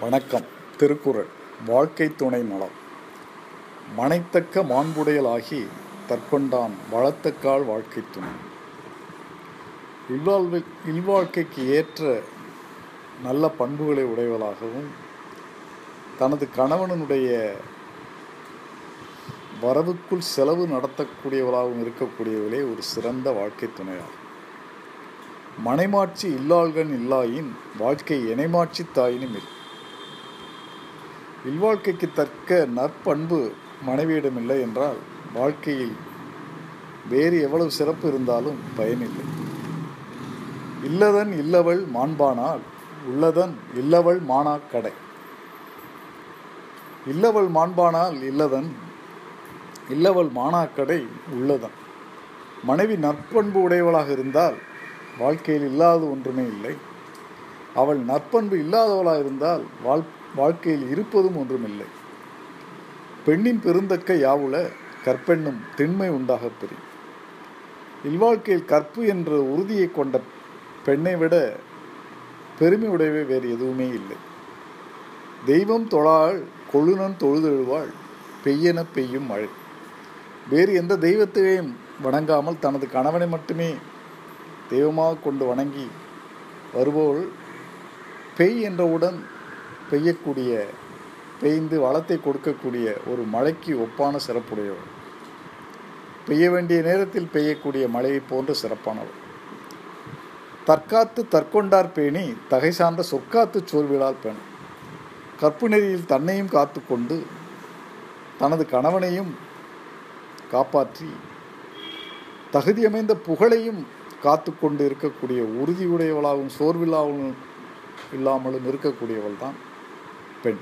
வணக்கம். திருக்குறள். வாழ்க்கை துணை நலம் மனைத்தக்க மாண்புடையலாகி தற்கொண்டான் வளத்தக்கால் வாழ்க்கை துணை. இல்வாழ்வு இல்வாழ்க்கைக்கு ஏற்ற நல்ல பண்புகளை உடையவளாகவும் தனது கணவனுடைய வரவுக்குள் செலவு நடத்தக்கூடியவளாகவும் இருக்கக்கூடியவளே ஒரு சிறந்த வாழ்க்கை துணையாகும். மனைமாட்சி இல்லாள்கண் இல்லாயின் வாழ்க்கை இணைமாட்சி தாயினும் இருக்கும் இல்வாழ்க்கைக்கு தக்க நற்பண்பு மனைவியிடமில்லை என்றால் வாழ்க்கையில் வேறு எவ்வளவு சிறப்பு இருந்தாலும் பயனில்லை இல்லதன் இல்லவள் மாண்பானால் உள்ளதன் இல்லவள் மானா கடை இல்லவள் மாண்பானால் இல்லதன் இல்லவள் மானாக்கடை உள்ளதன். மனைவி நற்பண்பு உடையவளாக இருந்தால் வாழ்க்கையில் இல்லாத ஒன்றுமே இல்லை. அவள் நற்பண்பு இல்லாதவளாக இருந்தால் வாழ் வாழ்க்கையில் இருப்பதும் ஒன்றுமில்லை. பெண்ணின் பெருந்தக்க யாவுல கற்பெண்ணும் திண்மை உண்டாக பெறி. இல்வாழ்க்கையில் கற்பு என்ற உறுதியை கொண்ட பெண்ணை விட பெருமை உடையவே வேறு எதுவுமே இல்லை. தெய்வம் தொழாள் கொழுனன் தொழுதெழுவாள் பெய்யென பெய்யும் மழை. வேறு எந்த தெய்வத்தையும் வணங்காமல் தனது கணவனை மட்டுமே தெய்வமாக கொண்டு வணங்கி வருபவள் பெய் என்றவுடன் பெய்யக்கூடிய பெய்ந்து வளத்தை கொடுக்கக்கூடிய ஒரு மழைக்கு ஒப்பான சிறப்புடையவள் பெய்ய வேண்டிய நேரத்தில் பெய்யக்கூடிய மழையை போன்ற சிறப்பானவள் தற்காத்து தற்கொண்டார் பேணி தகை சார்ந்த சொற்காத்து சோர்விழால் பேணும் கற்பு நெறியில் தன்னையும் காத்து கொண்டு தனது கணவனையும் காப்பாற்றி தகுதியமைந்த புகழையும் காத்து கொண்டு இருக்கக்கூடிய உறுதியுடையவளாகவும் சோர்வில்லாவும் இல்லாமலும் இருக்கக்கூடியவள் தான் பெண்.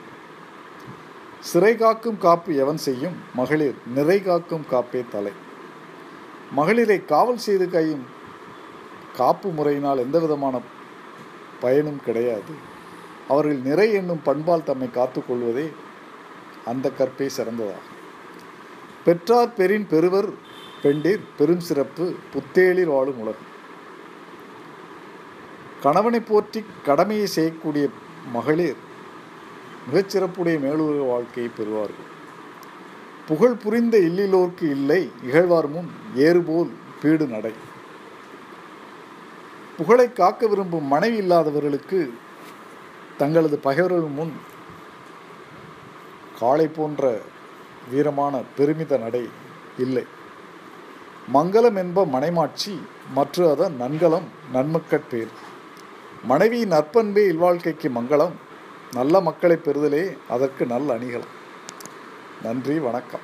சிறை காக்கும் காப்பு எவன் செய்யும்? மகளிர் நிறை காக்கும் காப்பே தலை. மகளிரை காவல் செய்து கையும் காப்பு முறையினால் எந்த விதமான பயனும் கிடையாது. அவர்கள் நிறை என்னும் பண்பால் தம்மை காத்துக்கொள்வதே அந்த கற்பே சிறந்ததாகும். பெற்றார் பெரின் பெருவர் பெண்டீர் பெரும் சிறப்பு புத்தேளிர் வாழும் உலகம். கணவனை போற்றி கடமையை செய்யக்கூடிய மகளிர் மிகச்சிறப்புடைய மேலுலக வாழ்க்கையை பெறுவார்கள். புகழ் புரிந்த இல்லிலோர்க்கு இல்லை இகழ்வார் முன் ஏறுபோல் பீடு நடை. புகழை காக்க விரும்பும் மனைவி இல்லாதவர்களுக்கு தங்களது பகைவர்கள் முன் காளை போன்ற வீரமான பெருமித நடை இல்லை. மங்களம் என்ப மனைமாட்சி மற்ற அதன் நன்கலம் நன்மக்கட்பேர். மனைவியின் நற்பண்பே இல்வாழ்க்கைக்கு மங்களம் நல்ல மக்களை பெறுதலே அதற்கு நல்ல அணிகலம் நன்றி வணக்கம்.